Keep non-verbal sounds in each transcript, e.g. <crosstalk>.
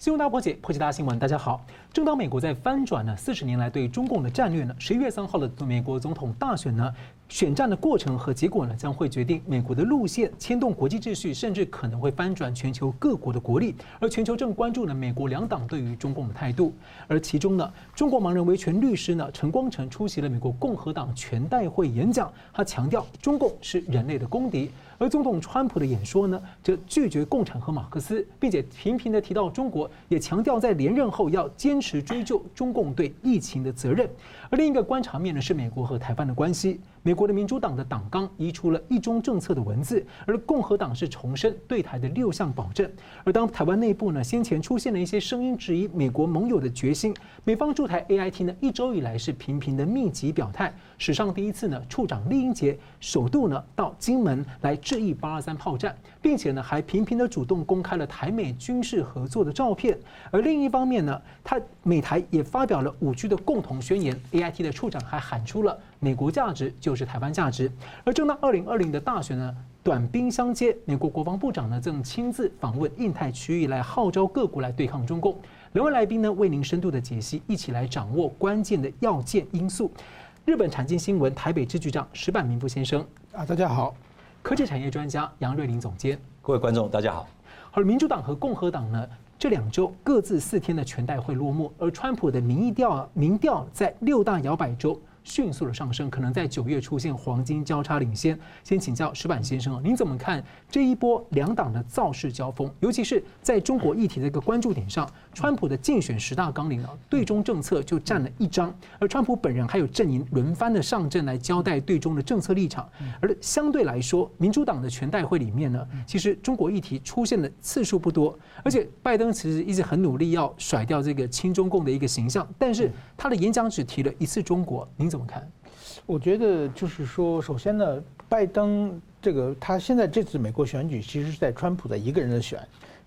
新闻大破解，破解大新闻。大家好，正当美国在翻转呢四十年来对中共的战略呢，十一月三号的美国总统大选呢，选战的过程和结果呢，将会决定美国的路线，牵动国际秩序，甚至可能会翻转全球各国的国力。而全球正关注呢，美国两党对于中共的态度。而其中呢，中国盲人维权律师呢陈光诚出席了美国共和党全代会演讲，他强调中共是人类的公敌。而总统川普的演说呢，则拒绝共产和马克思，并且频频的提到中国，也强调在连任后要坚持追究中共对疫情的责任。而另一个观察面呢，是美国和台湾的关系。美国的民主党的党纲移除了一中政策的文字，而共和党是重申对台的六项保证。而当台湾内部呢，先前出现了一些声音质疑美国盟友的决心，美方驻台 AIT 呢，一周以来是频频的密集表态。史上第一次呢，处长酈英杰首度呢到金门来致意八二三炮战，并且呢还频频的主动公开了台美军事合作的照片。而另一方面呢，他美台也发表了五 G 的共同宣言，AIT 的处长还喊出了美国价值就是台湾价值。而正当二零二零的大选呢，短兵相接，美国国防部长呢正亲自访问印太区域来号召各国来对抗中共。两位来宾呢为您深度的解析，一起来掌握关键的要件因素。日本产经新闻台北支局长石坂明夫先生啊，大家好；科技产业专家杨瑞林总监，各位观众大家好。而民主党和共和党呢，这两周各自四天的全代会落幕，而川普的民意调民调在六大摇摆州。迅速的上升，可能在九月出现黄金交叉领先。先请教石板先生啊，您怎么看这一波两党的造势交锋？尤其是在中国议题的一个关注点上，川普的竞选十大纲领啊，对中政策就占了一章，而川普本人还有阵营轮番的上阵来交代对中的政策立场。而相对来说，民主党的全代会里面呢，其实中国议题出现的次数不多，而且拜登其实一直很努力要甩掉这个亲中共的一个形象，但是他的演讲只提了一次中国，您怎么看？我觉得就是说，首先呢，拜登这个他现在这次美国选举，其实是在川普的一个人的选，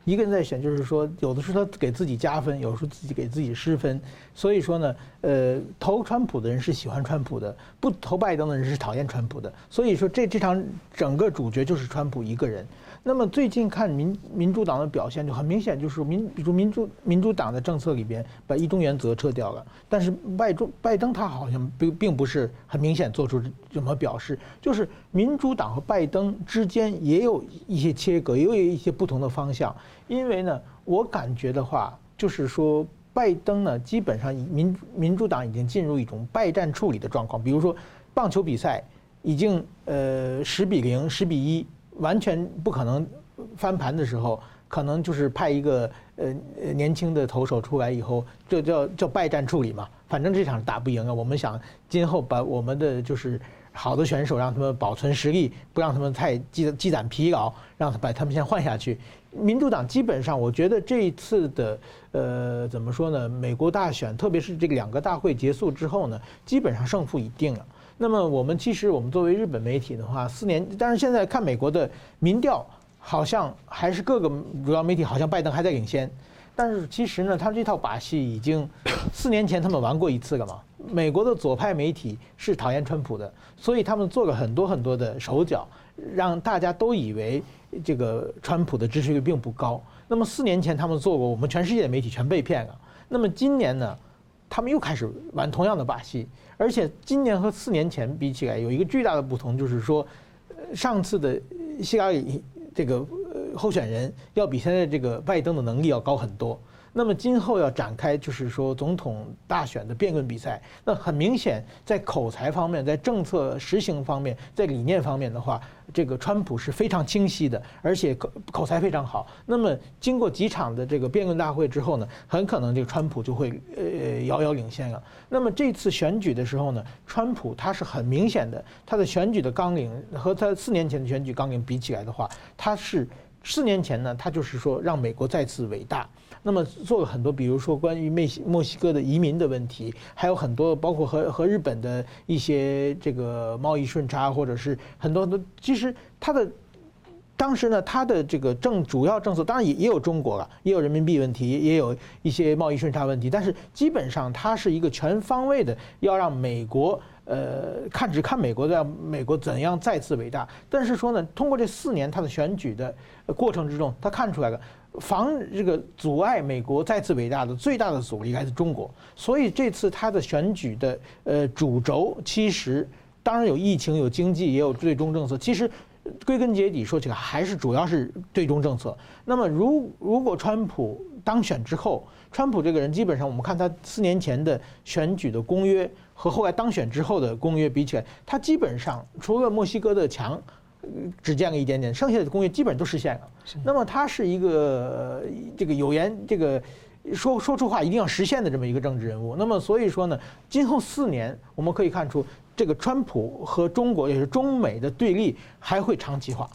一个人在选，就是说有的时候他给自己加分，有时候自己给自己失分。所以说呢，呃，投川普的人是喜欢川普的，不投拜登的人是讨厌川普的。所以说这这场整个主角就是川普一个人。那么最近看民民主党的表现就很明显，就是民比如民主民主党的政策里边把一中原则撤掉了，但是拜中拜登他好像并并不是很明显做出什么表示，就是民主党和拜登之间也有一些切割，也有一些不同的方向。因为呢，我感觉的话，就是说拜登呢，基本上民民主党已经进入一种败战处理的状况，比如说棒球比赛已经呃十比零、十比一。完全不可能翻盘的时候，可能就是派一个呃年轻的投手出来以后，这叫叫败战处理嘛。反正这场打不赢啊，我们想今后把我们的就是好的选手让他们保存实力，不让他们太积积攒疲劳，让他把他们先换下去。民主党基本上，我觉得这一次的呃怎么说呢？美国大选，特别是这个两个大会结束之后呢，基本上胜负已定了。那么我们其实我们作为日本媒体的话，四年，但是现在看美国的民调，好像还是各个主要媒体好像拜登还在领先，但是其实呢，他这套把戏已经 <coughs> 四年前他们玩过一次了嘛。美国的左派媒体是讨厌川普的，所以他们做了很多很多的手脚，让大家都以为这个川普的支持率并不高。那么四年前他们做过，我们全世界的媒体全被骗了。那么今年呢，他们又开始玩同样的把戏。而且今年和四年前比起来，有一个巨大的不同，就是说，上次的希拉里这个候选人要比现在这个拜登的能力要高很多。那么今后要展开，就是说总统大选的辩论比赛。那很明显，在口才方面，在政策实行方面，在理念方面的话，这个川普是非常清晰的，而且口口才非常好。那么经过几场的这个辩论大会之后呢，很可能这个川普就会呃遥遥领先了。那么这次选举的时候呢，川普他是很明显的，他的选举的纲领和他四年前的选举纲领比起来的话，他是四年前呢，他就是说让美国再次伟大。那么做了很多，比如说关于墨西墨西哥的移民的问题，还有很多包括和和日本的一些这个贸易顺差，或者是很多很多。其实他的当时呢，他的这个政主要政策当然也也有中国了，也有人民币问题，也有一些贸易顺差问题，但是基本上他是一个全方位的，要让美国呃看只看美国的，美国怎样再次伟大。但是说呢，通过这四年他的选举的过程之中，他看出来了。防这个阻碍美国再次伟大的最大的阻力来自中国，所以这次他的选举的呃主轴其实当然有疫情、有经济，也有最终政策。其实归根结底说起来，还是主要是对中政策。那么如如果川普当选之后，川普这个人基本上我们看他四年前的选举的公约和后来当选之后的公约比起来，他基本上除了墨西哥的墙。只建了一点点，剩下的工业基本都实现了。那么他是一个这个有言这个说说出话一定要实现的这么一个政治人物。那么所以说呢，今后四年我们可以看出，这个川普和中国也是中美的对立还会长期化。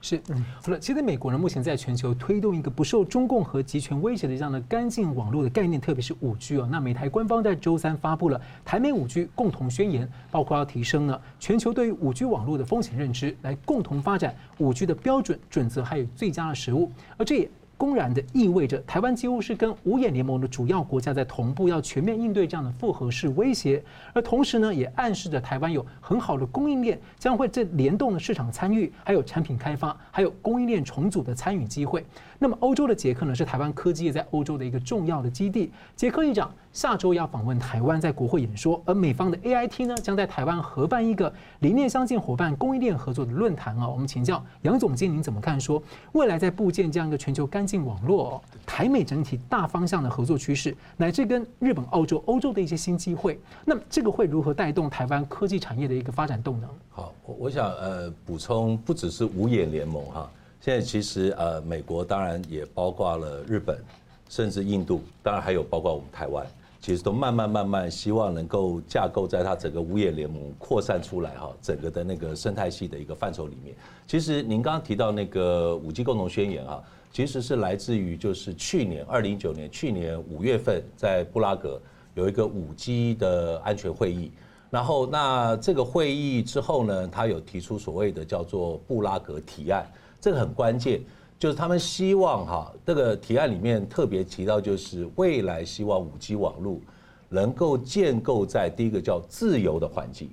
是嗯，好了，其实美国呢，目前在全球推动一个不受中共和集权威胁的这样的干净网络的概念，特别是五 G 哦。那美台官方在周三发布了台美五 G 共同宣言，包括要提升呢全球对于五 G 网络的风险认知，来共同发展五 G 的标准准则，还有最佳的实物，而这也。公然的意味着台湾几乎是跟五眼联盟的主要国家在同步，要全面应对这样的复合式威胁，而同时呢，也暗示着台湾有很好的供应链，将会在联动的市场参与，还有产品开发，还有供应链重组的参与机会。那么，欧洲的捷克呢，是台湾科技业在欧洲的一个重要的基地。捷克议长下周要访问台湾，在国会演说，而美方的 AIT 呢，将在台湾合办一个理念相近伙伴供应链合作的论坛啊。我们请教杨总监，您怎么看？说未来在布建这样一个全球干净网络，台美整体大方向的合作趋势，乃至跟日本、澳洲、欧洲的一些新机会，那么这个会如何带动台湾科技产业的一个发展动能？好，我我想呃补充，不只是五眼联盟哈，现在其实呃美国当然也包括了日本，甚至印度，当然还有包括我们台湾，其实都慢慢慢慢希望能够架构在它整个五眼联盟扩散出来哈，整个的那个生态系的一个范畴里面。其实您刚刚提到那个五 G 共同宣言啊。其实是来自于就是去年二零一九年去年五月份在布拉格有一个五 G 的安全会议，然后那这个会议之后呢，他有提出所谓的叫做布拉格提案，这个很关键，就是他们希望哈这个提案里面特别提到就是未来希望五 G 网络能够建构在第一个叫自由的环境、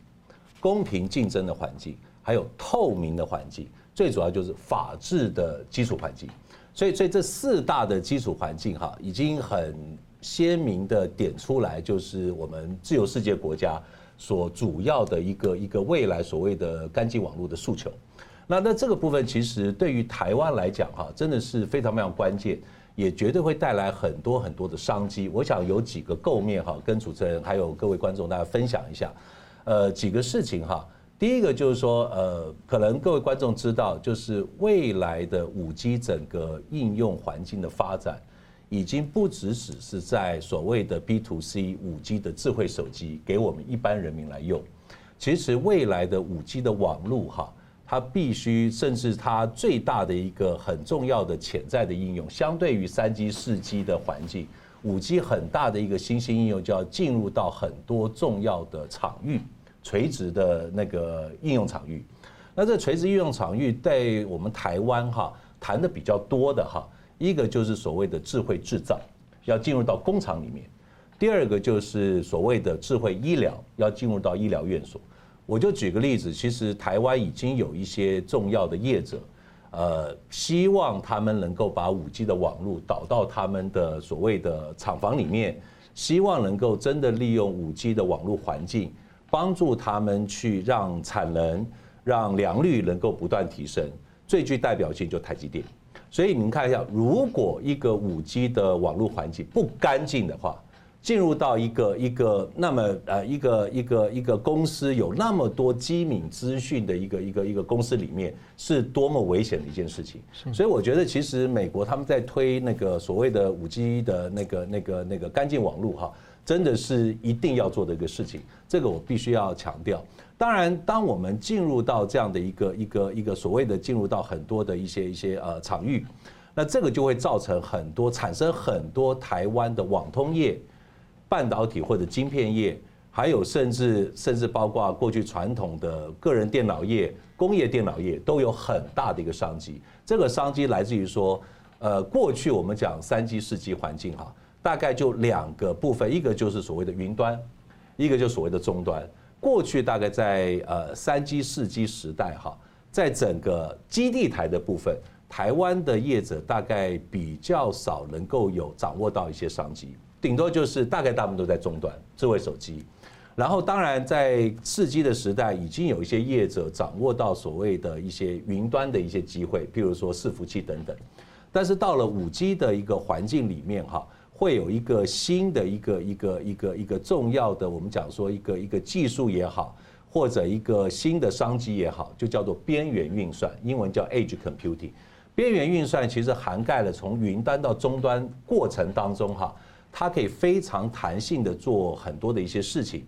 公平竞争的环境，还有透明的环境，最主要就是法治的基础环境。所以，所以这四大的基础环境哈，已经很鲜明的点出来，就是我们自由世界国家所主要的一个一个未来所谓的干净网络的诉求。那那这个部分其实对于台湾来讲哈，真的是非常非常关键，也绝对会带来很多很多的商机。我想有几个构面哈，跟主持人还有各位观众大家分享一下，呃，几个事情哈。第一个就是说，呃，可能各位观众知道，就是未来的五 G 整个应用环境的发展，已经不只只是在所谓的 B to C 五 G 的智慧手机给我们一般人民来用。其实未来的五 G 的网络哈，它必须甚至它最大的一个很重要的潜在的应用，相对于三 G 四 G 的环境，五 G 很大的一个新兴应用就要进入到很多重要的场域。垂直的那个应用场域，那这垂直应用场域在我们台湾哈谈的比较多的哈，一个就是所谓的智慧制造，要进入到工厂里面；第二个就是所谓的智慧医疗，要进入到医疗院所。我就举个例子，其实台湾已经有一些重要的业者，呃，希望他们能够把五 G 的网络导到他们的所谓的厂房里面，希望能够真的利用五 G 的网络环境。帮助他们去让产能、让良率能够不断提升，最具代表性就台积电。所以你们看一下，如果一个五 G 的网络环境不干净的话，进入到一个一个那么呃一个一个一个公司有那么多机敏资讯的一个一个一个公司里面，是多么危险的一件事情。所以我觉得，其实美国他们在推那个所谓的五 G 的那个那个那个干净网络哈。真的是一定要做的一个事情，这个我必须要强调。当然，当我们进入到这样的一个一个一个所谓的进入到很多的一些一些呃场域，那这个就会造成很多产生很多台湾的网通业、半导体或者晶片业，还有甚至甚至包括过去传统的个人电脑业、工业电脑业都有很大的一个商机。这个商机来自于说，呃，过去我们讲三 G、四 G 环境哈。大概就两个部分，一个就是所谓的云端，一个就所谓的终端。过去大概在呃三 G、四 G 时代哈，在整个基地台的部分，台湾的业者大概比较少能够有掌握到一些商机，顶多就是大概大部分都在终端智慧手机。然后，当然，在四 G 的时代，已经有一些业者掌握到所谓的一些云端的一些机会，譬如说伺服器等等。但是到了五 G 的一个环境里面，哈，会有一个新的一个一个一个一个重要的，我们讲说一个一个技术也好，或者一个新的商机也好，就叫做边缘运算，英文叫 Edge Computing。边缘运算其实涵盖了从云端到终端过程当中，哈。它可以非常弹性的做很多的一些事情。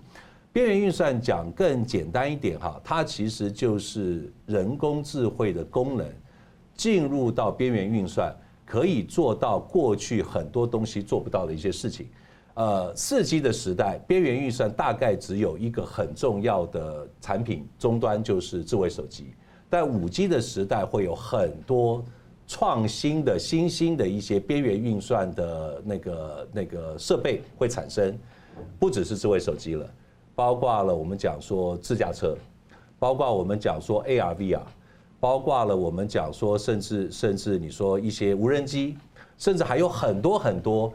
边缘运算讲更简单一点哈，它其实就是人工智慧的功能进入到边缘运算，可以做到过去很多东西做不到的一些事情。呃，四 G 的时代，边缘运算大概只有一个很重要的产品终端就是智慧手机，但五 G 的时代会有很多。创新的新兴的一些边缘运算的那个那个设备会产生，不只是智慧手机了，包括了我们讲说自驾车，包括我们讲说 AR VR，包括了我们讲说甚至甚至你说一些无人机，甚至还有很多很多，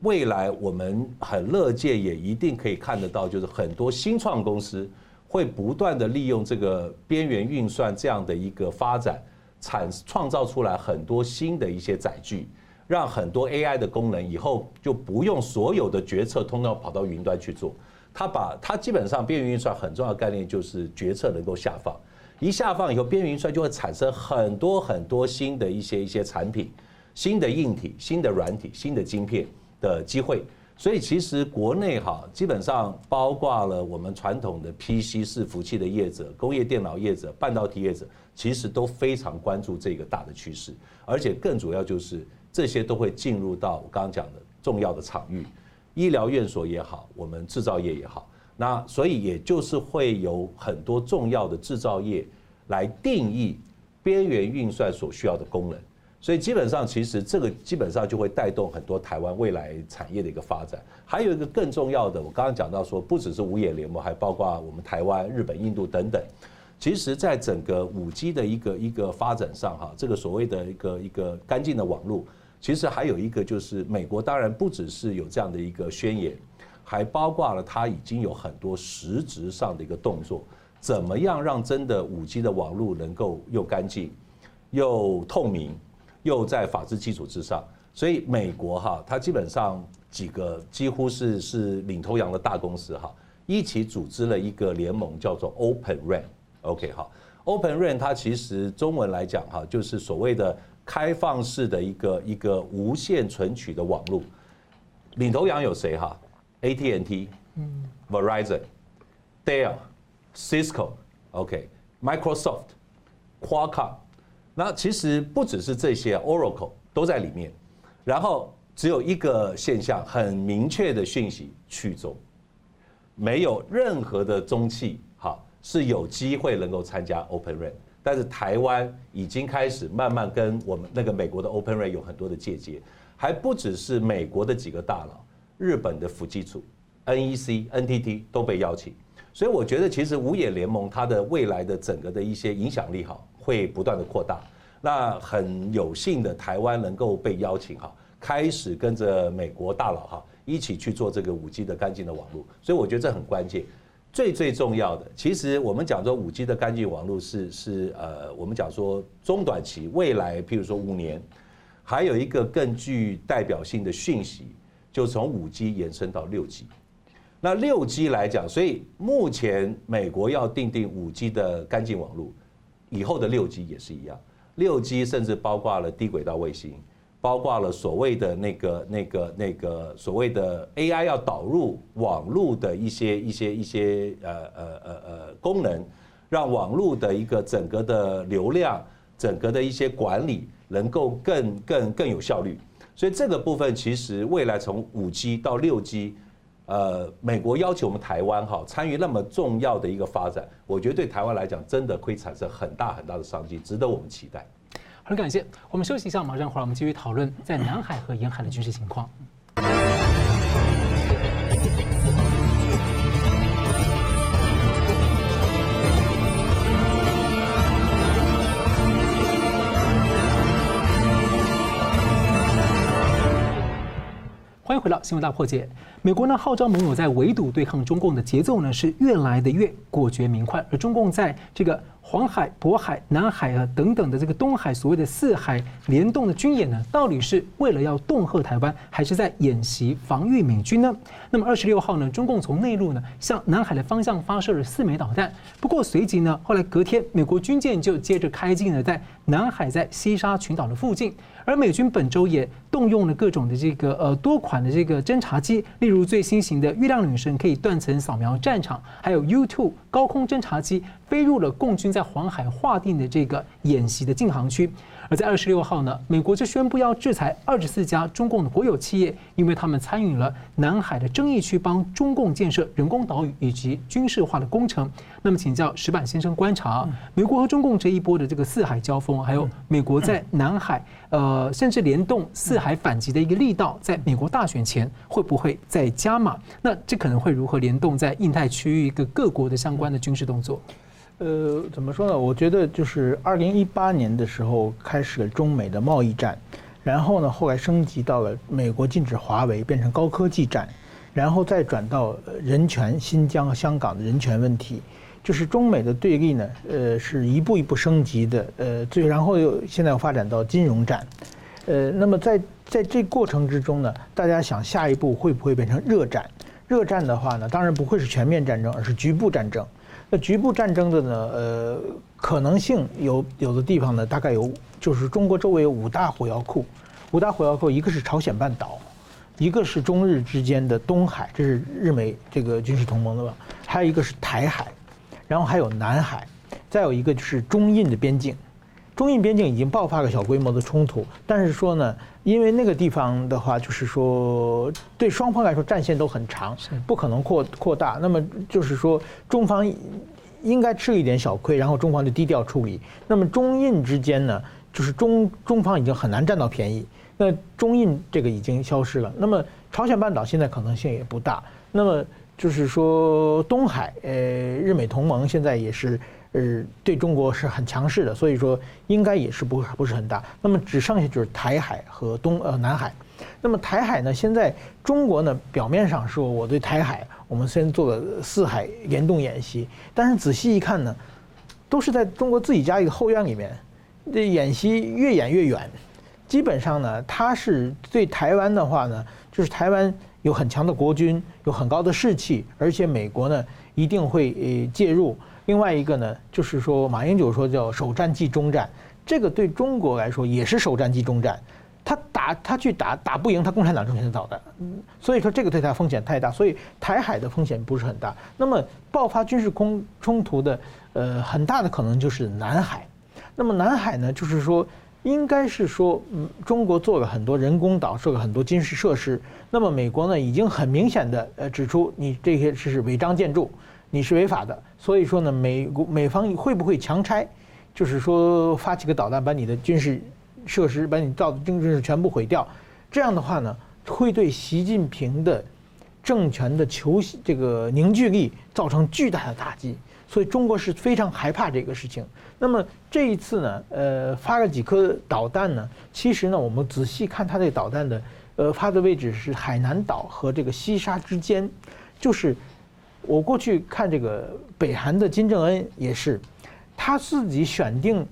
未来我们很乐见也一定可以看得到，就是很多新创公司会不断的利用这个边缘运算这样的一个发展。产创造出来很多新的一些载具，让很多 AI 的功能以后就不用所有的决策通道跑到云端去做。它把它基本上边缘运算很重要的概念就是决策能够下放，一下放以后边缘运算就会产生很多很多新的一些一些产品、新的硬体、新的软体、新的晶片的机会。所以其实国内哈基本上包括了我们传统的 PC 伺服器的业者、工业电脑业者、半导体业者。其实都非常关注这个大的趋势，而且更主要就是这些都会进入到我刚刚讲的重要的场域，医疗院所也好，我们制造业也好，那所以也就是会有很多重要的制造业来定义边缘运算所需要的功能，所以基本上其实这个基本上就会带动很多台湾未来产业的一个发展。还有一个更重要的，我刚刚讲到说，不只是五眼联盟，还包括我们台湾、日本、印度等等。其实，在整个五 G 的一个一个发展上，哈，这个所谓的一个一个干净的网络，其实还有一个就是美国当然不只是有这样的一个宣言，还包括了它已经有很多实质上的一个动作，怎么样让真的五 G 的网络能够又干净，又透明，又在法治基础之上，所以美国哈，它基本上几个几乎是是领头羊的大公司哈，一起组织了一个联盟，叫做 Open RAN。OK，好，Open RAN 它其实中文来讲哈，就是所谓的开放式的一个一个无线存取的网络。领头羊有谁哈？AT&T、Verizon、Dell、Cisco、OK，Microsoft、Qualcomm。那其实不只是这些，Oracle 都在里面。然后只有一个现象，很明确的讯息：去中，没有任何的中企。是有机会能够参加 Open RAN，但是台湾已经开始慢慢跟我们那个美国的 Open RAN 有很多的借鉴，还不只是美国的几个大佬，日本的富士通、NEC、NTT 都被邀请，所以我觉得其实五眼联盟它的未来的整个的一些影响力哈，会不断的扩大。那很有幸的台湾能够被邀请哈，开始跟着美国大佬哈一起去做这个五 G 的干净的网络，所以我觉得这很关键。最最重要的，其实我们讲说五 G 的干净网络是是呃，我们讲说中短期未来，譬如说五年，还有一个更具代表性的讯息，就从五 G 延伸到六 G。那六 G 来讲，所以目前美国要定定五 G 的干净网络，以后的六 G 也是一样，六 G 甚至包括了低轨道卫星。包括了所谓的那个、那个、那个所谓的 AI 要导入网络的一些、一些、一些呃呃呃呃功能，让网络的一个整个的流量、整个的一些管理能够更、更、更有效率。所以这个部分其实未来从五 G 到六 G，呃，美国要求我们台湾哈参与那么重要的一个发展，我觉得对台湾来讲真的会产生很大很大的商机，值得我们期待。很感谢，我们休息一下，马上回来我们继续讨论在南海和沿海的军事情况。回到新闻大破解。美国呢号召盟友在围堵对抗中共的节奏呢是越来的越果决明快，而中共在这个。黄海、渤海、南海啊等等的这个东海所谓的四海联动的军演呢，到底是为了要恫吓台湾，还是在演习防御美军呢？那么二十六号呢，中共从内陆呢向南海的方向发射了四枚导弹。不过随即呢，后来隔天，美国军舰就接着开进了在南海在西沙群岛的附近。而美军本周也动用了各种的这个呃多款的这个侦察机，例如最新型的月亮女神可以断层扫描战场，还有 U two 高空侦察机飞入了共军在黄海划定的这个演习的禁航区。而在二十六号呢，美国就宣布要制裁二十四家中共的国有企业，因为他们参与了南海的争议区，帮中共建设人工岛屿以及军事化的工程。那么，请教石板先生观察，美国和中共这一波的这个四海交锋，还有美国在南海，呃，甚至联动四海反击的一个力道，在美国大选前会不会再加码？那这可能会如何联动在印太区域一个各国的相关的军事动作？呃，怎么说呢？我觉得就是二零一八年的时候开始了中美的贸易战，然后呢，后来升级到了美国禁止华为，变成高科技战，然后再转到人权、新疆和香港的人权问题，就是中美的对立呢，呃，是一步一步升级的，呃，最然后又现在又发展到金融战，呃，那么在在这过程之中呢，大家想下一步会不会变成热战？热战的话呢，当然不会是全面战争，而是局部战争。那局部战争的呢？呃，可能性有有的地方呢，大概有，就是中国周围有五大火药库，五大火药库，一个是朝鲜半岛，一个是中日之间的东海，这是日美这个军事同盟的吧？还有一个是台海，然后还有南海，再有一个就是中印的边境。中印边境已经爆发了小规模的冲突，但是说呢，因为那个地方的话，就是说对双方来说战线都很长，不可能扩扩大。那么就是说中方应该吃一点小亏，然后中方就低调处理。那么中印之间呢，就是中中方已经很难占到便宜。那中印这个已经消失了。那么朝鲜半岛现在可能性也不大。那么就是说东海，呃，日美同盟现在也是。呃，对中国是很强势的，所以说应该也是不不是很大。那么只剩下就是台海和东呃南海。那么台海呢，现在中国呢表面上说我对台海，我们先做个四海联动演习，但是仔细一看呢，都是在中国自己家一个后院里面，这演习越演越远。基本上呢，他是对台湾的话呢，就是台湾有很强的国军，有很高的士气，而且美国呢一定会呃介入。另外一个呢，就是说马英九说叫首战即终战，这个对中国来说也是首战即终战。打他去打打不赢他共产党政权的导弹，所以说这个对他风险太大，所以台海的风险不是很大。那么爆发军事空冲突的呃很大的可能就是南海。那么南海呢，就是说应该是说嗯中国做了很多人工岛，设了很多军事设施。那么美国呢已经很明显的呃指出你这些是违章建筑。你是违法的，所以说呢，美国美方会不会强拆？就是说发起个导弹，把你的军事设施，把你造的军事全部毁掉。这样的话呢，会对习近平的政权的求这个凝聚力造成巨大的打击。所以中国是非常害怕这个事情。那么这一次呢，呃，发了几颗导弹呢？其实呢，我们仔细看它这导弹的，呃，发的位置是海南岛和这个西沙之间，就是。我过去看这个北韩的金正恩也是，他自己选定，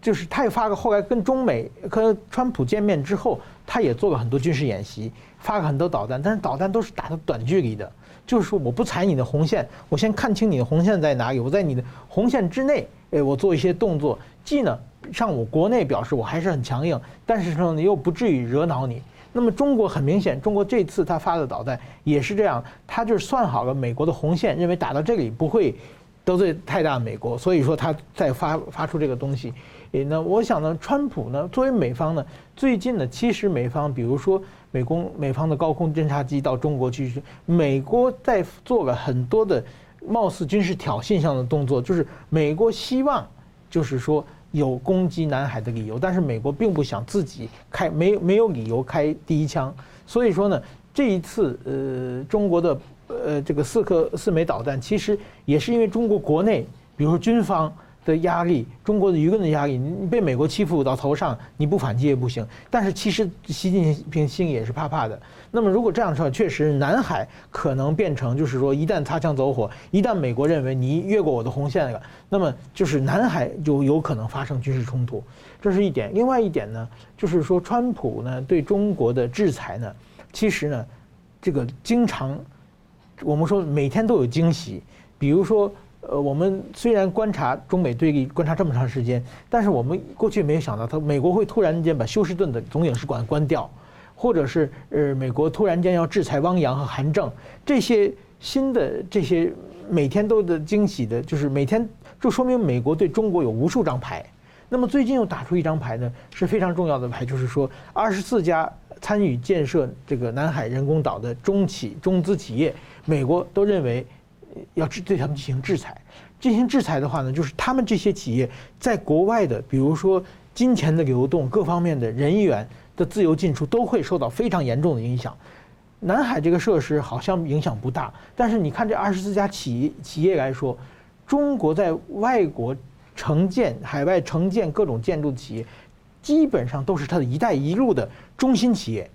就是他也发个后来跟中美和川普见面之后，他也做了很多军事演习，发了很多导弹，但是导弹都是打的短距离的，就是说我不踩你的红线，我先看清你的红线在哪里，我在你的红线之内，诶，我做一些动作，既呢向我国内表示我还是很强硬，但是说呢又不至于惹恼你。那么中国很明显，中国这次他发的导弹也是这样，他就是算好了美国的红线，认为打到这里不会得罪太大美国，所以说他再发发出这个东西。诶，那我想呢，川普呢作为美方呢，最近呢其实美方比如说美工美方的高空侦察机到中国去，美国在做了很多的貌似军事挑衅上的动作，就是美国希望就是说。有攻击南海的理由，但是美国并不想自己开，没没有理由开第一枪。所以说呢，这一次呃，中国的呃这个四颗四枚导弹，其实也是因为中国国内，比如说军方的压力，中国的舆论的压力，你被美国欺负到头上，你不反击也不行。但是其实习近平心里也是怕怕的。那么如果这样说，确实南海可能变成就是说，一旦擦枪走火，一旦美国认为你越过我的红线了，那么就是南海就有可能发生军事冲突，这是一点。另外一点呢，就是说川普呢对中国的制裁呢，其实呢，这个经常我们说每天都有惊喜，比如说。呃，我们虽然观察中美对立观察这么长时间，但是我们过去没有想到，他美国会突然间把休斯顿的总领事馆关掉，或者是呃，美国突然间要制裁汪洋和韩正，这些新的这些每天都的惊喜的，就是每天就说明美国对中国有无数张牌。那么最近又打出一张牌呢，是非常重要的牌，就是说二十四家参与建设这个南海人工岛的中企中资企业，美国都认为。要制对他们进行制裁，进行制裁的话呢，就是他们这些企业在国外的，比如说金钱的流动、各方面的人员的自由进出，都会受到非常严重的影响。南海这个设施好像影响不大，但是你看这二十四家企业企业来说，中国在外国承建、海外承建各种建筑企业，基本上都是它的一带一路的中心企业。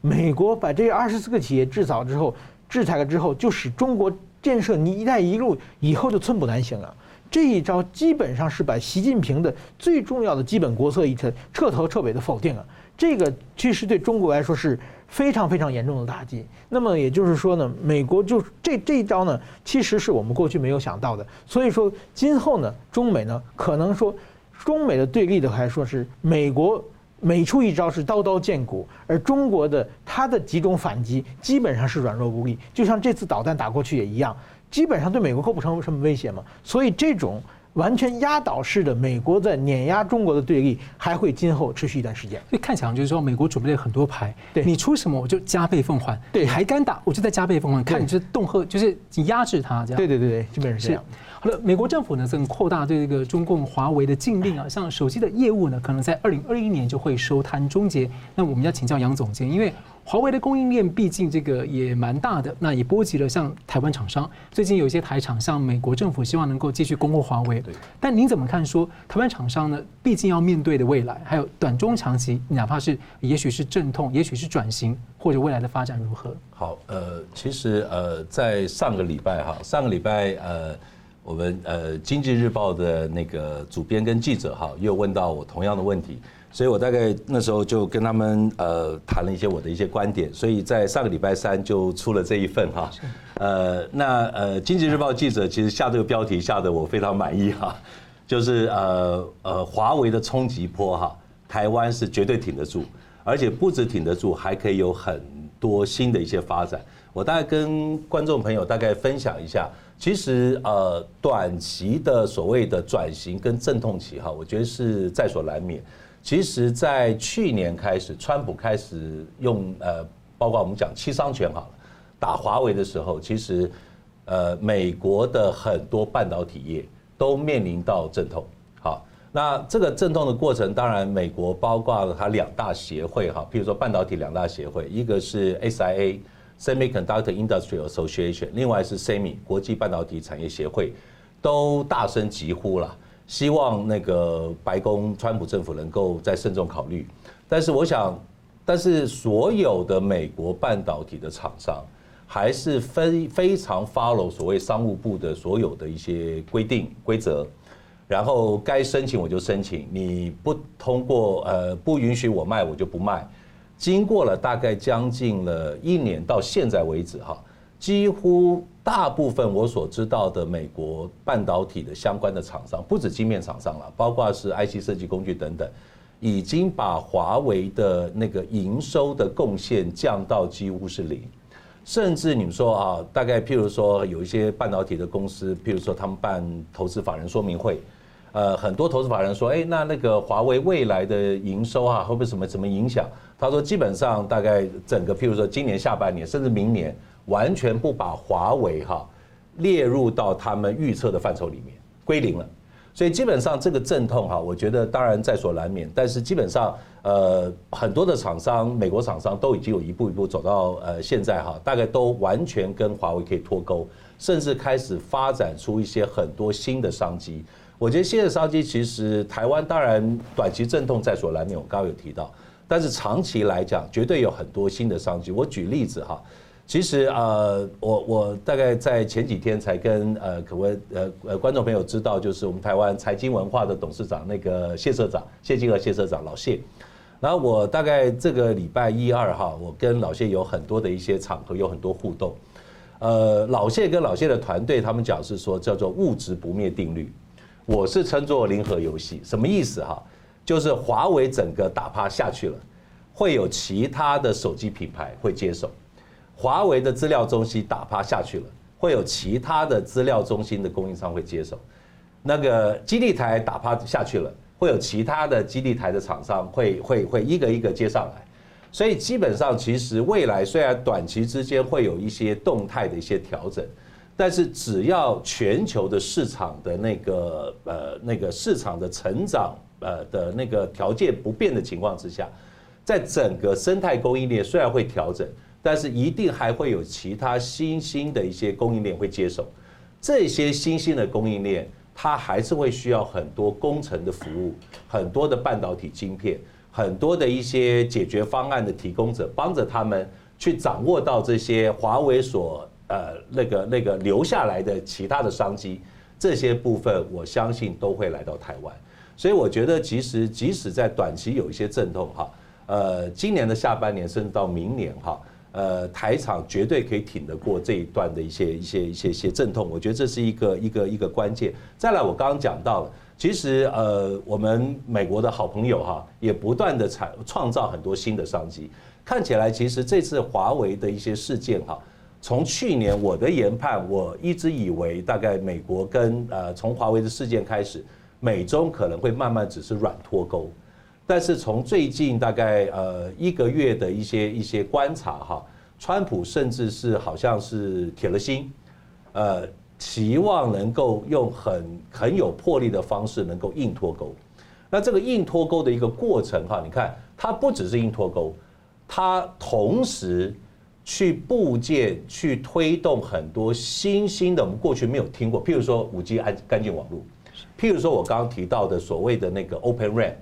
美国把这二十四个企业制造之后，制裁了之后，就使中国。建设你“一带一路”以后就寸步难行了。这一招基本上是把习近平的最重要的基本国策一彻彻头彻尾的否定了。这个其实对中国来说是非常非常严重的打击。那么也就是说呢，美国就这这一招呢，其实是我们过去没有想到的。所以说，今后呢，中美呢，可能说中美的对立的还说是美国。每出一招是刀刀见骨，而中国的它的几种反击基本上是软弱无力，就像这次导弹打过去也一样，基本上对美国构不成什么威胁嘛。所以这种完全压倒式的美国在碾压中国的对立，还会今后持续一段时间。所以看起来就是说，美国准备了很多牌，对你出什么我就加倍奉还，对，还敢打我就再加倍奉还，看你是恫吓，就是你压制他这样。对对对对，基本上是这样。好了，美国政府呢正扩大对这个中共华为的禁令啊，像手机的业务呢，可能在二零二一年就会收摊终结。那我们要请教杨总监，因为华为的供应链毕竟这个也蛮大的，那也波及了像台湾厂商。最近有一些台厂向美国政府希望能够继续供货华为，对。但您怎么看说台湾厂商呢？毕竟要面对的未来，还有短中长期，哪怕是也许是阵痛，也许是转型，或者未来的发展如何？好，呃，其实呃，在上个礼拜哈，上个礼拜呃。我们呃，《经济日报》的那个主编跟记者哈，又问到我同样的问题，所以我大概那时候就跟他们呃谈了一些我的一些观点，所以在上个礼拜三就出了这一份哈。呃，那呃，《经济日报》记者其实下这个标题下的我非常满意哈，就是呃呃，华为的冲击波哈，台湾是绝对挺得住，而且不止挺得住，还可以有很多新的一些发展。我大概跟观众朋友大概分享一下。其实呃，短期的所谓的转型跟阵痛期哈，我觉得是在所难免。其实，在去年开始，川普开始用呃，包括我们讲七伤拳好了，打华为的时候，其实呃，美国的很多半导体业都面临到阵痛。好，那这个阵痛的过程，当然美国包括了它两大协会哈，譬如说半导体两大协会，一个是 SIA。Semiconductor Industry Association，另外是 SEMI 国际半导体产业协会，都大声疾呼了，希望那个白宫川普政府能够再慎重考虑。但是我想，但是所有的美国半导体的厂商还是非非常 follow 所谓商务部的所有的一些规定规则，然后该申请我就申请，你不通过呃不允许我卖我就不卖。经过了大概将近了一年，到现在为止，哈，几乎大部分我所知道的美国半导体的相关的厂商，不止晶片厂商了，包括是 IC 设计工具等等，已经把华为的那个营收的贡献降到几乎是零，甚至你们说啊，大概譬如说有一些半导体的公司，譬如说他们办投资法人说明会，呃，很多投资法人说，哎，那那个华为未来的营收啊，会不会什么什么影响？他说：“基本上大概整个，譬如说今年下半年，甚至明年，完全不把华为哈列入到他们预测的范畴里面，归零了。所以基本上这个阵痛哈，我觉得当然在所难免。但是基本上，呃，很多的厂商，美国厂商都已经有一步一步走到呃现在哈，大概都完全跟华为可以脱钩，甚至开始发展出一些很多新的商机。我觉得新的商机其实台湾当然短期阵痛在所难免，我刚刚有提到，但是长期来讲，绝对有很多新的商机。我举例子哈。其实呃，我我大概在前几天才跟呃，可谓呃呃观众朋友知道，就是我们台湾财经文化的董事长那个谢社长谢金河谢社长老谢，然后我大概这个礼拜一二哈，我跟老谢有很多的一些场合，有很多互动。呃，老谢跟老谢的团队他们讲是说叫做物质不灭定律，我是称作零和游戏，什么意思哈？就是华为整个打趴下去了，会有其他的手机品牌会接手。华为的资料中心打趴下去了，会有其他的资料中心的供应商会接手。那个基地台打趴下去了，会有其他的基地台的厂商会会会一个一个接上来。所以基本上，其实未来虽然短期之间会有一些动态的一些调整，但是只要全球的市场的那个呃那个市场的成长呃的那个条件不变的情况之下，在整个生态供应链虽然会调整。但是一定还会有其他新兴的一些供应链会接手，这些新兴的供应链，它还是会需要很多工程的服务，很多的半导体晶片，很多的一些解决方案的提供者，帮着他们去掌握到这些华为所呃那个那个留下来的其他的商机，这些部分我相信都会来到台湾，所以我觉得其实即使在短期有一些阵痛哈，呃，今年的下半年甚至到明年哈。呃，台厂绝对可以挺得过这一段的一些一些一些一些阵痛，我觉得这是一个一个一个关键。再来，我刚刚讲到了，其实呃，我们美国的好朋友哈，也不断的产创造很多新的商机。看起来，其实这次华为的一些事件哈，从去年我的研判，我一直以为大概美国跟呃从华为的事件开始，美中可能会慢慢只是软脱钩。但是从最近大概呃一个月的一些一些观察哈，川普甚至是好像是铁了心，呃，期望能够用很很有魄力的方式能够硬脱钩。那这个硬脱钩的一个过程哈，你看它不只是硬脱钩，它同时去部件去推动很多新兴的我们过去没有听过，譬如说五 G 安干净网络，譬如说我刚刚提到的所谓的那个 Open RAN。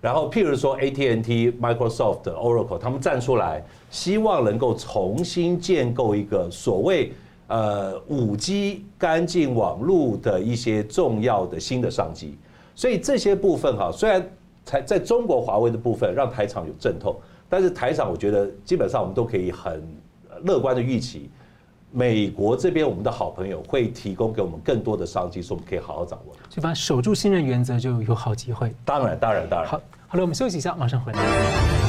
然后，譬如说，AT&T、Microsoft、Oracle，他们站出来，希望能够重新建构一个所谓呃五 G 干净网络的一些重要的新的商机。所以这些部分哈，虽然台在中国华为的部分让台厂有阵痛，但是台厂我觉得基本上我们都可以很乐观的预期，美国这边我们的好朋友会提供给我们更多的商机，所以我们可以好好掌握。所以，把守住信任原则就有好机会。当然，当然，当然。好。好了，我们休息一下，马上回来。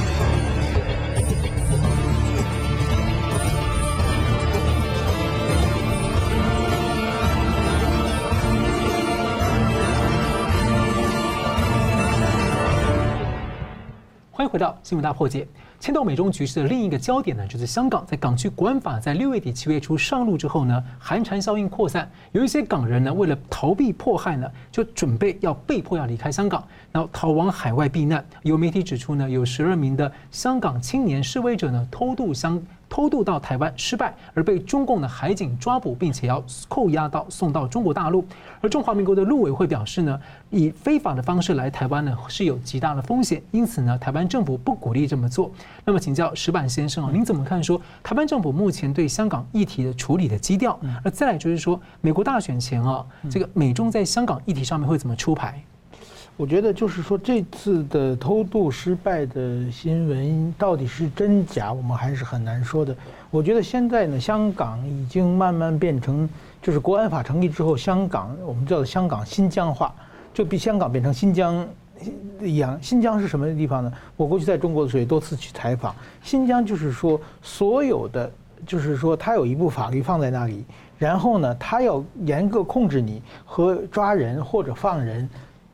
回到新闻大破解。牵动美中局势的另一个焦点呢，就是香港在港区国安法在六月底七月初上路之后呢，寒蝉效应扩散，有一些港人呢，为了逃避迫害呢，就准备要被迫要离开香港，然后逃往海外避难。有媒体指出呢，有十二名的香港青年示威者呢，偷渡香。偷渡到台湾失败，而被中共的海警抓捕，并且要扣押到送到中国大陆。而中华民国的陆委会表示呢，以非法的方式来台湾呢是有极大的风险，因此呢，台湾政府不鼓励这么做。那么请教石板先生啊，您怎么看说台湾政府目前对香港议题的处理的基调？而再来就是说，美国大选前啊，这个美中在香港议题上面会怎么出牌？我觉得就是说，这次的偷渡失败的新闻到底是真假，我们还是很难说的。我觉得现在呢，香港已经慢慢变成，就是国安法成立之后，香港我们叫做香港新疆化，就比香港变成新疆一样。新疆是什么地方呢？我过去在中国的时候也多次去采访，新疆就是说，所有的就是说，他有一部法律放在那里，然后呢，他要严格控制你和抓人或者放人。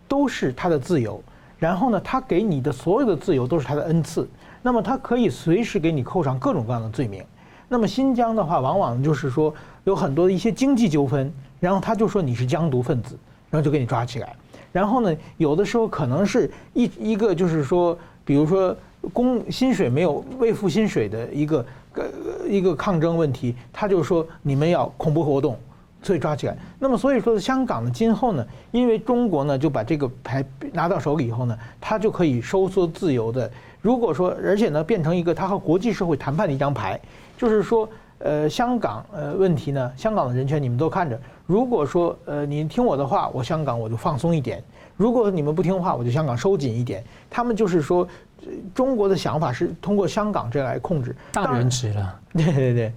都是他的自由，然后呢，他给你的所有的自由都是他的恩赐，那么他可以随时给你扣上各种各样的罪名。那么新疆的话，往往就是说有很多的一些经济纠纷，然后他就说你是疆独分子，然后就给你抓起来。然后呢，有的时候可能是一一个就是说，比如说工薪水没有未付薪水的一个呃一个抗争问题，他就说你们要恐怖活动。所以抓起来。那么所以说，香港呢，今后呢，因为中国呢就把这个牌拿到手里以后呢，它就可以收缩自由的。如果说，而且呢，变成一个它和国际社会谈判的一张牌，就是说，呃，香港呃问题呢，香港的人权你们都看着。如果说呃你听我的话，我香港我就放松一点；如果你们不听话，我就香港收紧一点。他们就是说，中国的想法是通过香港这来控制。大人值了。对对对。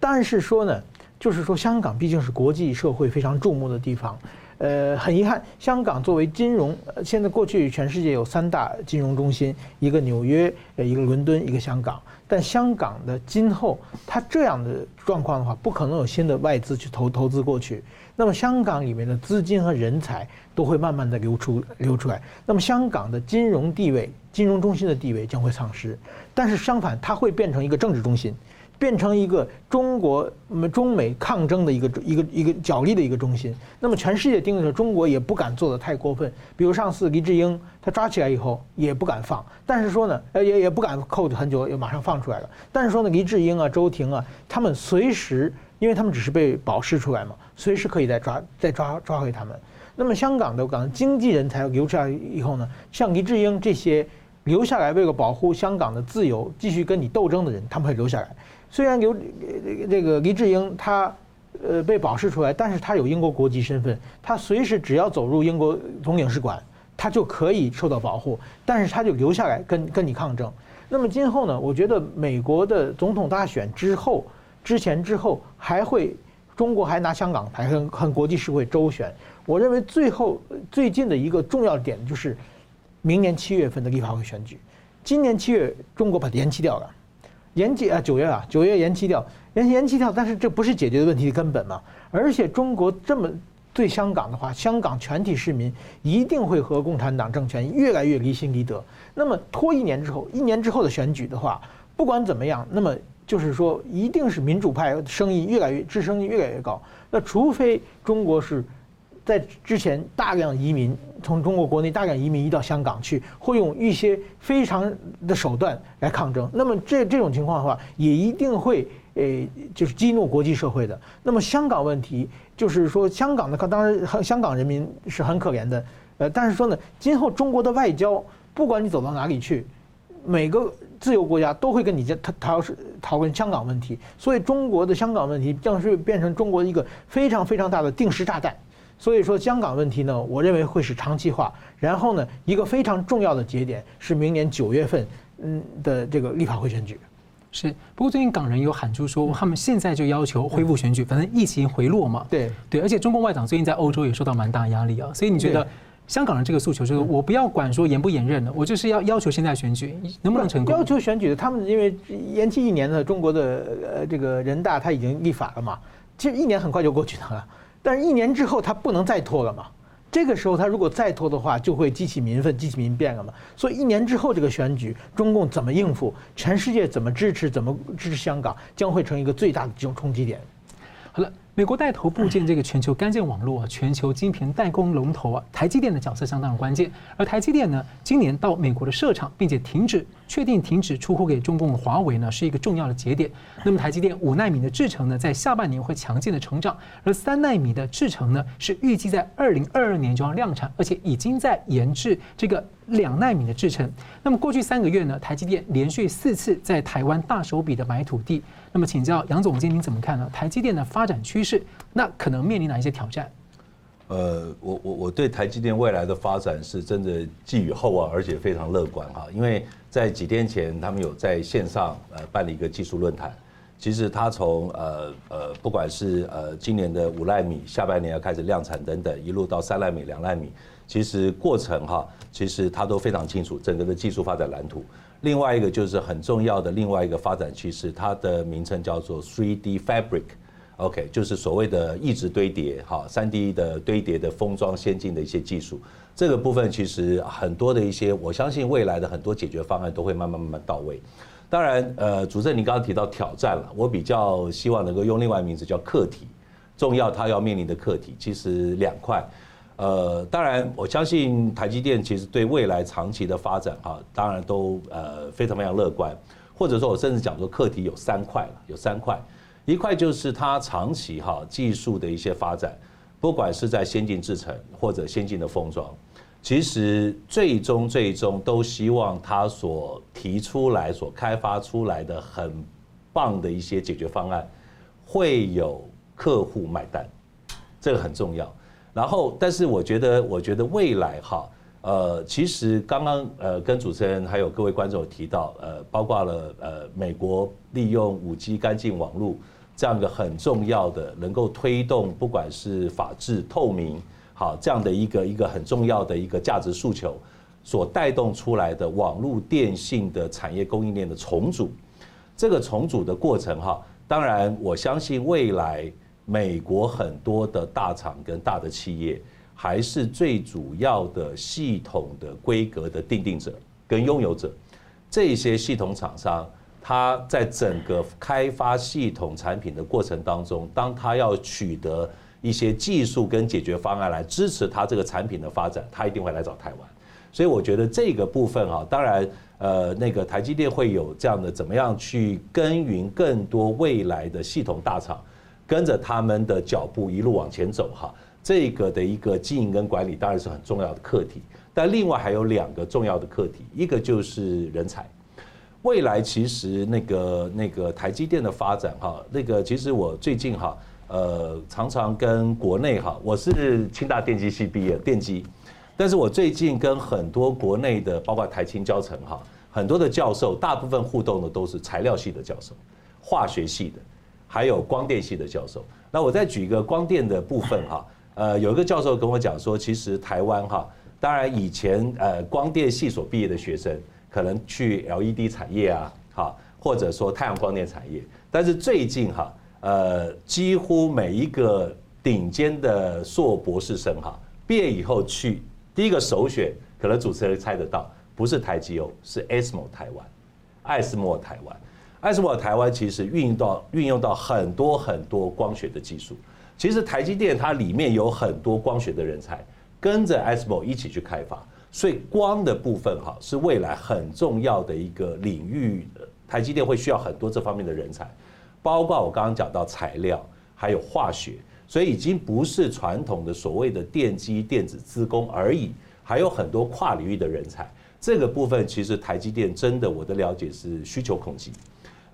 但是说呢，就是说香港毕竟是国际社会非常注目的地方。呃，很遗憾，香港作为金融，现在过去全世界有三大金融中心，一个纽约，呃，一个伦敦，一个香港。但香港的今后，它这样的状况的话，不可能有新的外资去投投资过去。那么香港里面的资金和人才都会慢慢的流出流出来。那么香港的金融地位、金融中心的地位将会丧失。但是相反，它会变成一个政治中心。变成一个中国、我们中美抗争的一个一个一个角力的一个中心。那么全世界盯着中国也不敢做得太过分。比如上次黎智英他抓起来以后也不敢放，但是说呢，呃也也不敢扣很久，又马上放出来了。但是说呢，黎智英啊、周庭啊，他们随时，因为他们只是被保释出来嘛，随时可以再抓再抓抓回他们。那么香港的港经济人才留下来以后呢，像黎智英这些留下来为了保护香港的自由，继续跟你斗争的人，他们会留下来。虽然刘这个黎智英他呃被保释出来，但是他有英国国籍身份，他随时只要走入英国总领事馆，他就可以受到保护，但是他就留下来跟跟你抗争。那么今后呢，我觉得美国的总统大选之后、之前之后还会，中国还拿香港牌和和国际社会周旋。我认为最后最近的一个重要点就是明年七月份的立法会选举，今年七月中国把它延期掉了。延期啊，九月啊，九月延期掉，延延期掉，但是这不是解决的问题的根本嘛？而且中国这么对香港的话，香港全体市民一定会和共产党政权越来越离心离德。那么拖一年之后，一年之后的选举的话，不管怎么样，那么就是说，一定是民主派声音越来越，支持声音越来越高。那除非中国是。在之前，大量移民从中国国内大量移民移到香港去，会用一些非常的手段来抗争。那么这这种情况的话，也一定会诶，就是激怒国际社会的。那么香港问题，就是说香港的当然香港人民是很可怜的，呃，但是说呢，今后中国的外交，不管你走到哪里去，每个自由国家都会跟你讨讨讨论香港问题。所以中国的香港问题将是变成中国一个非常非常大的定时炸弹。所以说香港问题呢，我认为会是长期化。然后呢，一个非常重要的节点是明年九月份，嗯的这个立法会选举。是，不过最近港人有喊出说，他们现在就要求恢复选举，反正疫情回落嘛。对对，而且中共外长最近在欧洲也受到蛮大压力啊。所以你觉得香港人这个诉求就是，我不要管说延不延任了，我就是要要求现在选举能不能成功？要求选举的，他们因为延期一年的中国的呃这个人大他已经立法了嘛，其实一年很快就过去了。但是，一年之后他不能再拖了嘛？这个时候他如果再拖的话，就会激起民愤，激起民变了嘛。所以，一年之后这个选举，中共怎么应付？全世界怎么支持？怎么支持香港？将会成一个最大的这种冲击点。好了。美国带头布建这个全球干净网络啊，全球晶片代工龙头啊，台积电的角色相当的关键。而台积电呢，今年到美国的设厂，并且停止确定停止出货给中共华为呢，是一个重要的节点。那么台积电五纳米的制程呢，在下半年会强劲的成长，而三纳米的制程呢，是预计在二零二二年就要量产，而且已经在研制这个。两纳米的制程。那么过去三个月呢，台积电连续四次在台湾大手笔的买土地。那么请教杨总监，您怎么看呢？台积电的发展趋势，那可能面临哪一些挑战？呃，我我我对台积电未来的发展是真的寄予厚望，而且非常乐观哈。因为在几天前，他们有在线上呃办了一个技术论坛。其实他从呃呃，不管是呃今年的五奈米下半年要开始量产等等，一路到三奈米、两奈米。其实过程哈，其实他都非常清楚整个的技术发展蓝图。另外一个就是很重要的另外一个发展趋势，它的名称叫做 3D Fabric OK，就是所谓的一直堆叠哈，3D 的堆叠的封装先进的一些技术。这个部分其实很多的一些，我相信未来的很多解决方案都会慢慢慢慢到位。当然，呃，主持人您刚刚提到挑战了，我比较希望能够用另外一名字叫课题，重要它要面临的课题其实两块。呃，当然，我相信台积电其实对未来长期的发展哈，当然都呃非常非常乐观，或者说我甚至讲说课题有三块了，有三块，一块就是它长期哈技术的一些发展，不管是在先进制程或者先进的封装，其实最终最终都希望它所提出来、所开发出来的很棒的一些解决方案，会有客户买单，这个很重要。然后，但是我觉得，我觉得未来哈。呃，其实刚刚呃跟主持人还有各位观众有提到，呃，包括了呃美国利用五 G 干净网络这样一个很重要的，能够推动不管是法治透明，好这样的一个一个很重要的一个价值诉求，所带动出来的网络电信的产业供应链的重组，这个重组的过程哈，当然我相信未来美国很多的大厂跟大的企业。还是最主要的系统的规格的定定者跟拥有者，这些系统厂商，他在整个开发系统产品的过程当中，当他要取得一些技术跟解决方案来支持他这个产品的发展，他一定会来找台湾。所以我觉得这个部分啊，当然呃，那个台积电会有这样的怎么样去耕耘更多未来的系统大厂，跟着他们的脚步一路往前走哈。这个的一个经营跟管理当然是很重要的课题，但另外还有两个重要的课题，一个就是人才。未来其实那个那个台积电的发展哈，那个其实我最近哈，呃，常常跟国内哈，我是清大电机系毕业，电机，但是我最近跟很多国内的，包括台清交成哈，很多的教授，大部分互动的都是材料系的教授，化学系的，还有光电系的教授。那我再举一个光电的部分哈。呃，有一个教授跟我讲说，其实台湾哈，当然以前呃光电系所毕业的学生，可能去 LED 产业啊，哈，或者说太阳光电产业，但是最近哈，呃，几乎每一个顶尖的硕博士生哈，毕业以后去第一个首选，可能主持人猜得到，不是台积哦，是 ASML 台湾，艾斯摩尔台湾，艾斯摩尔台湾其实运用到运用到很多很多光学的技术。其实台积电它里面有很多光学的人才，跟着 ASML 一起去开发，所以光的部分哈是未来很重要的一个领域。台积电会需要很多这方面的人才，包括我刚刚讲到材料，还有化学，所以已经不是传统的所谓的电机电子资工而已，还有很多跨领域的人才。这个部分其实台积电真的我的了解是需求恐惧。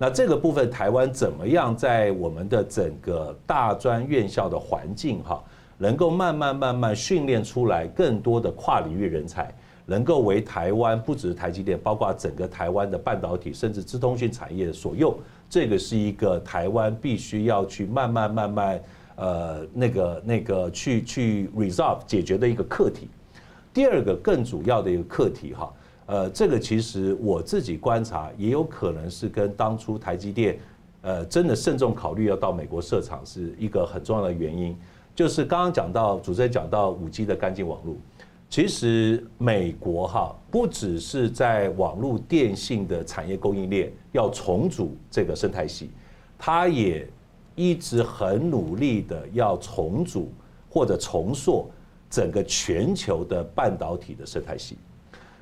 那这个部分，台湾怎么样在我们的整个大专院校的环境哈，能够慢慢慢慢训练出来更多的跨领域人才，能够为台湾不只是台积电，包括整个台湾的半导体甚至资通讯产业所用，这个是一个台湾必须要去慢慢慢慢呃那个那个去去 resolve 解决的一个课题。第二个更主要的一个课题哈。呃，这个其实我自己观察，也有可能是跟当初台积电，呃，真的慎重考虑要到美国设厂是一个很重要的原因。就是刚刚讲到主持人讲到五 G 的干净网络，其实美国哈不只是在网络电信的产业供应链要重组这个生态系，它也一直很努力的要重组或者重塑整个全球的半导体的生态系。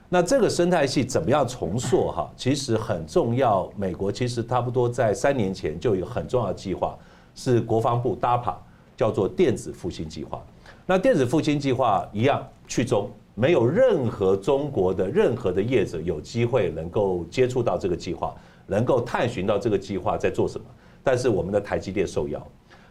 那这个生态系怎么样重塑哈？其实很重要。美国其实差不多在三年前就有很重要的计划，是国防部 DAPA 叫做电子复兴计划。那电子复兴计划一样去中，没有任何中国的任何的业者有机会能够接触到这个计划，能够探寻到这个计划在做什么。但是我们的台积电受邀，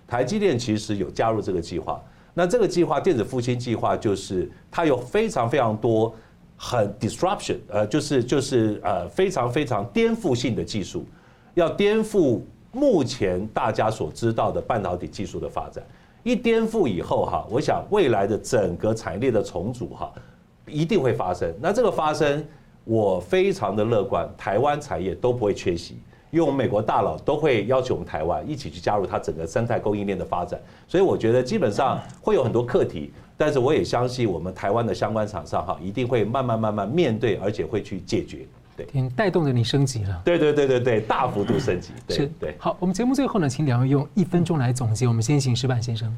台积电其实有加入这个计划。那这个计划电子复兴计划就是它有非常非常多。很 disruption，呃，就是就是呃，非常非常颠覆性的技术，要颠覆目前大家所知道的半导体技术的发展。一颠覆以后哈，我想未来的整个产业链的重组哈，一定会发生。那这个发生，我非常的乐观，台湾产业都不会缺席，因为我们美国大佬都会要求我们台湾一起去加入它整个生态供应链的发展。所以我觉得基本上会有很多课题。但是我也相信，我们台湾的相关厂商哈，一定会慢慢慢慢面对，而且会去解决。对，带动着你升级了。对对对对对，大幅度升级。对是，对。好，我们节目最后呢，请两位用一分钟来总结。我们先请石板先生。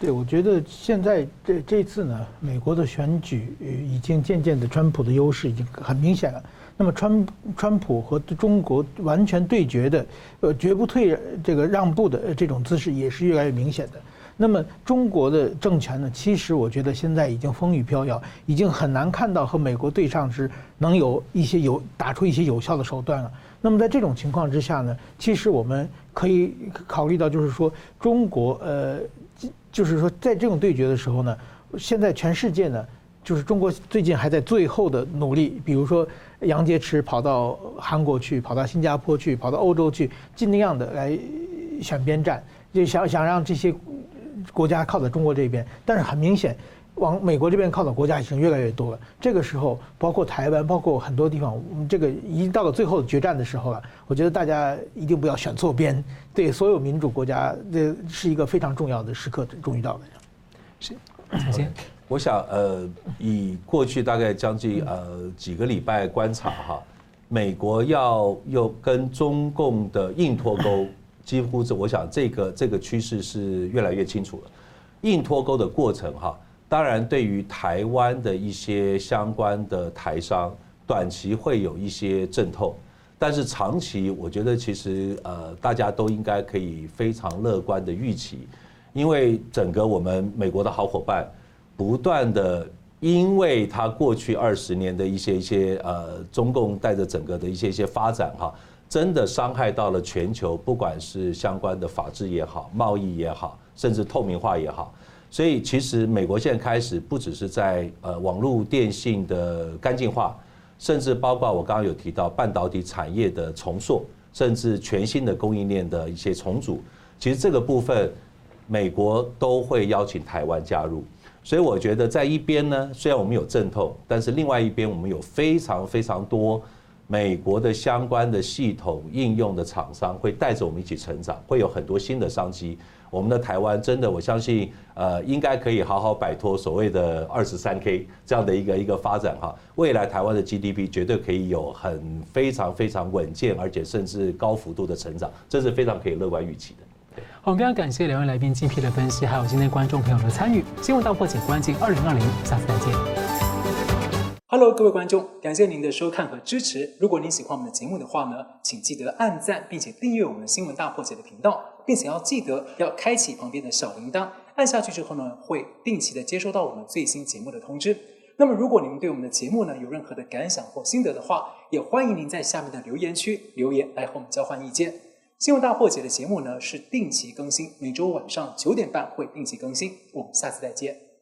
对，我觉得现在这这次呢，美国的选举已经渐渐的，川普的优势已经很明显了。那么川川普和中国完全对决的，呃，绝不退这个让步的这种姿势也是越来越明显的。那么中国的政权呢，其实我觉得现在已经风雨飘摇，已经很难看到和美国对上时能有一些有打出一些有效的手段了。那么在这种情况之下呢，其实我们可以考虑到，就是说中国呃，就是说在这种对决的时候呢，现在全世界呢，就是中国最近还在最后的努力，比如说杨洁篪跑到韩国去，跑到新加坡去，跑到欧洲去，尽量的来选边站，就想想让这些。国家靠在中国这边，但是很明显，往美国这边靠的国家已经越来越多了。这个时候，包括台湾，包括很多地方，我们这个已经到了最后决战的时候了。我觉得大家一定不要选错边，对所有民主国家，这是一个非常重要的时刻，终于到了。是，再见。我想，呃，以过去大概将近呃几个礼拜观察哈，美国要又跟中共的硬脱钩。几乎是，我想这个这个趋势是越来越清楚了。硬脱钩的过程哈，当然对于台湾的一些相关的台商，短期会有一些阵痛，但是长期我觉得其实呃大家都应该可以非常乐观的预期，因为整个我们美国的好伙伴不断的，因为他过去二十年的一些一些呃中共带着整个的一些一些发展哈。真的伤害到了全球，不管是相关的法治也好，贸易也好，甚至透明化也好。所以，其实美国现在开始不只是在呃网络电信的干净化，甚至包括我刚刚有提到半导体产业的重塑，甚至全新的供应链的一些重组。其实这个部分，美国都会邀请台湾加入。所以我觉得在一边呢，虽然我们有阵痛，但是另外一边我们有非常非常多。美国的相关的系统应用的厂商会带着我们一起成长，会有很多新的商机。我们的台湾真的，我相信，呃，应该可以好好摆脱所谓的二十三 K 这样的一个一个发展哈。未来台湾的 GDP 绝对可以有很非常非常稳健，而且甚至高幅度的成长，这是非常可以乐观预期的。我们非常感谢两位来宾精辟的分析，还有今天观众朋友的参与。新闻大破解关进二零二零，下次再见。Hello，各位观众，感谢您的收看和支持。如果您喜欢我们的节目的话呢，请记得按赞，并且订阅我们新闻大破解的频道，并且要记得要开启旁边的小铃铛，按下去之后呢，会定期的接收到我们最新节目的通知。那么，如果您对我们的节目呢有任何的感想或心得的话，也欢迎您在下面的留言区留言来和我们交换意见。新闻大破解的节目呢是定期更新，每周晚上九点半会定期更新。我们下次再见。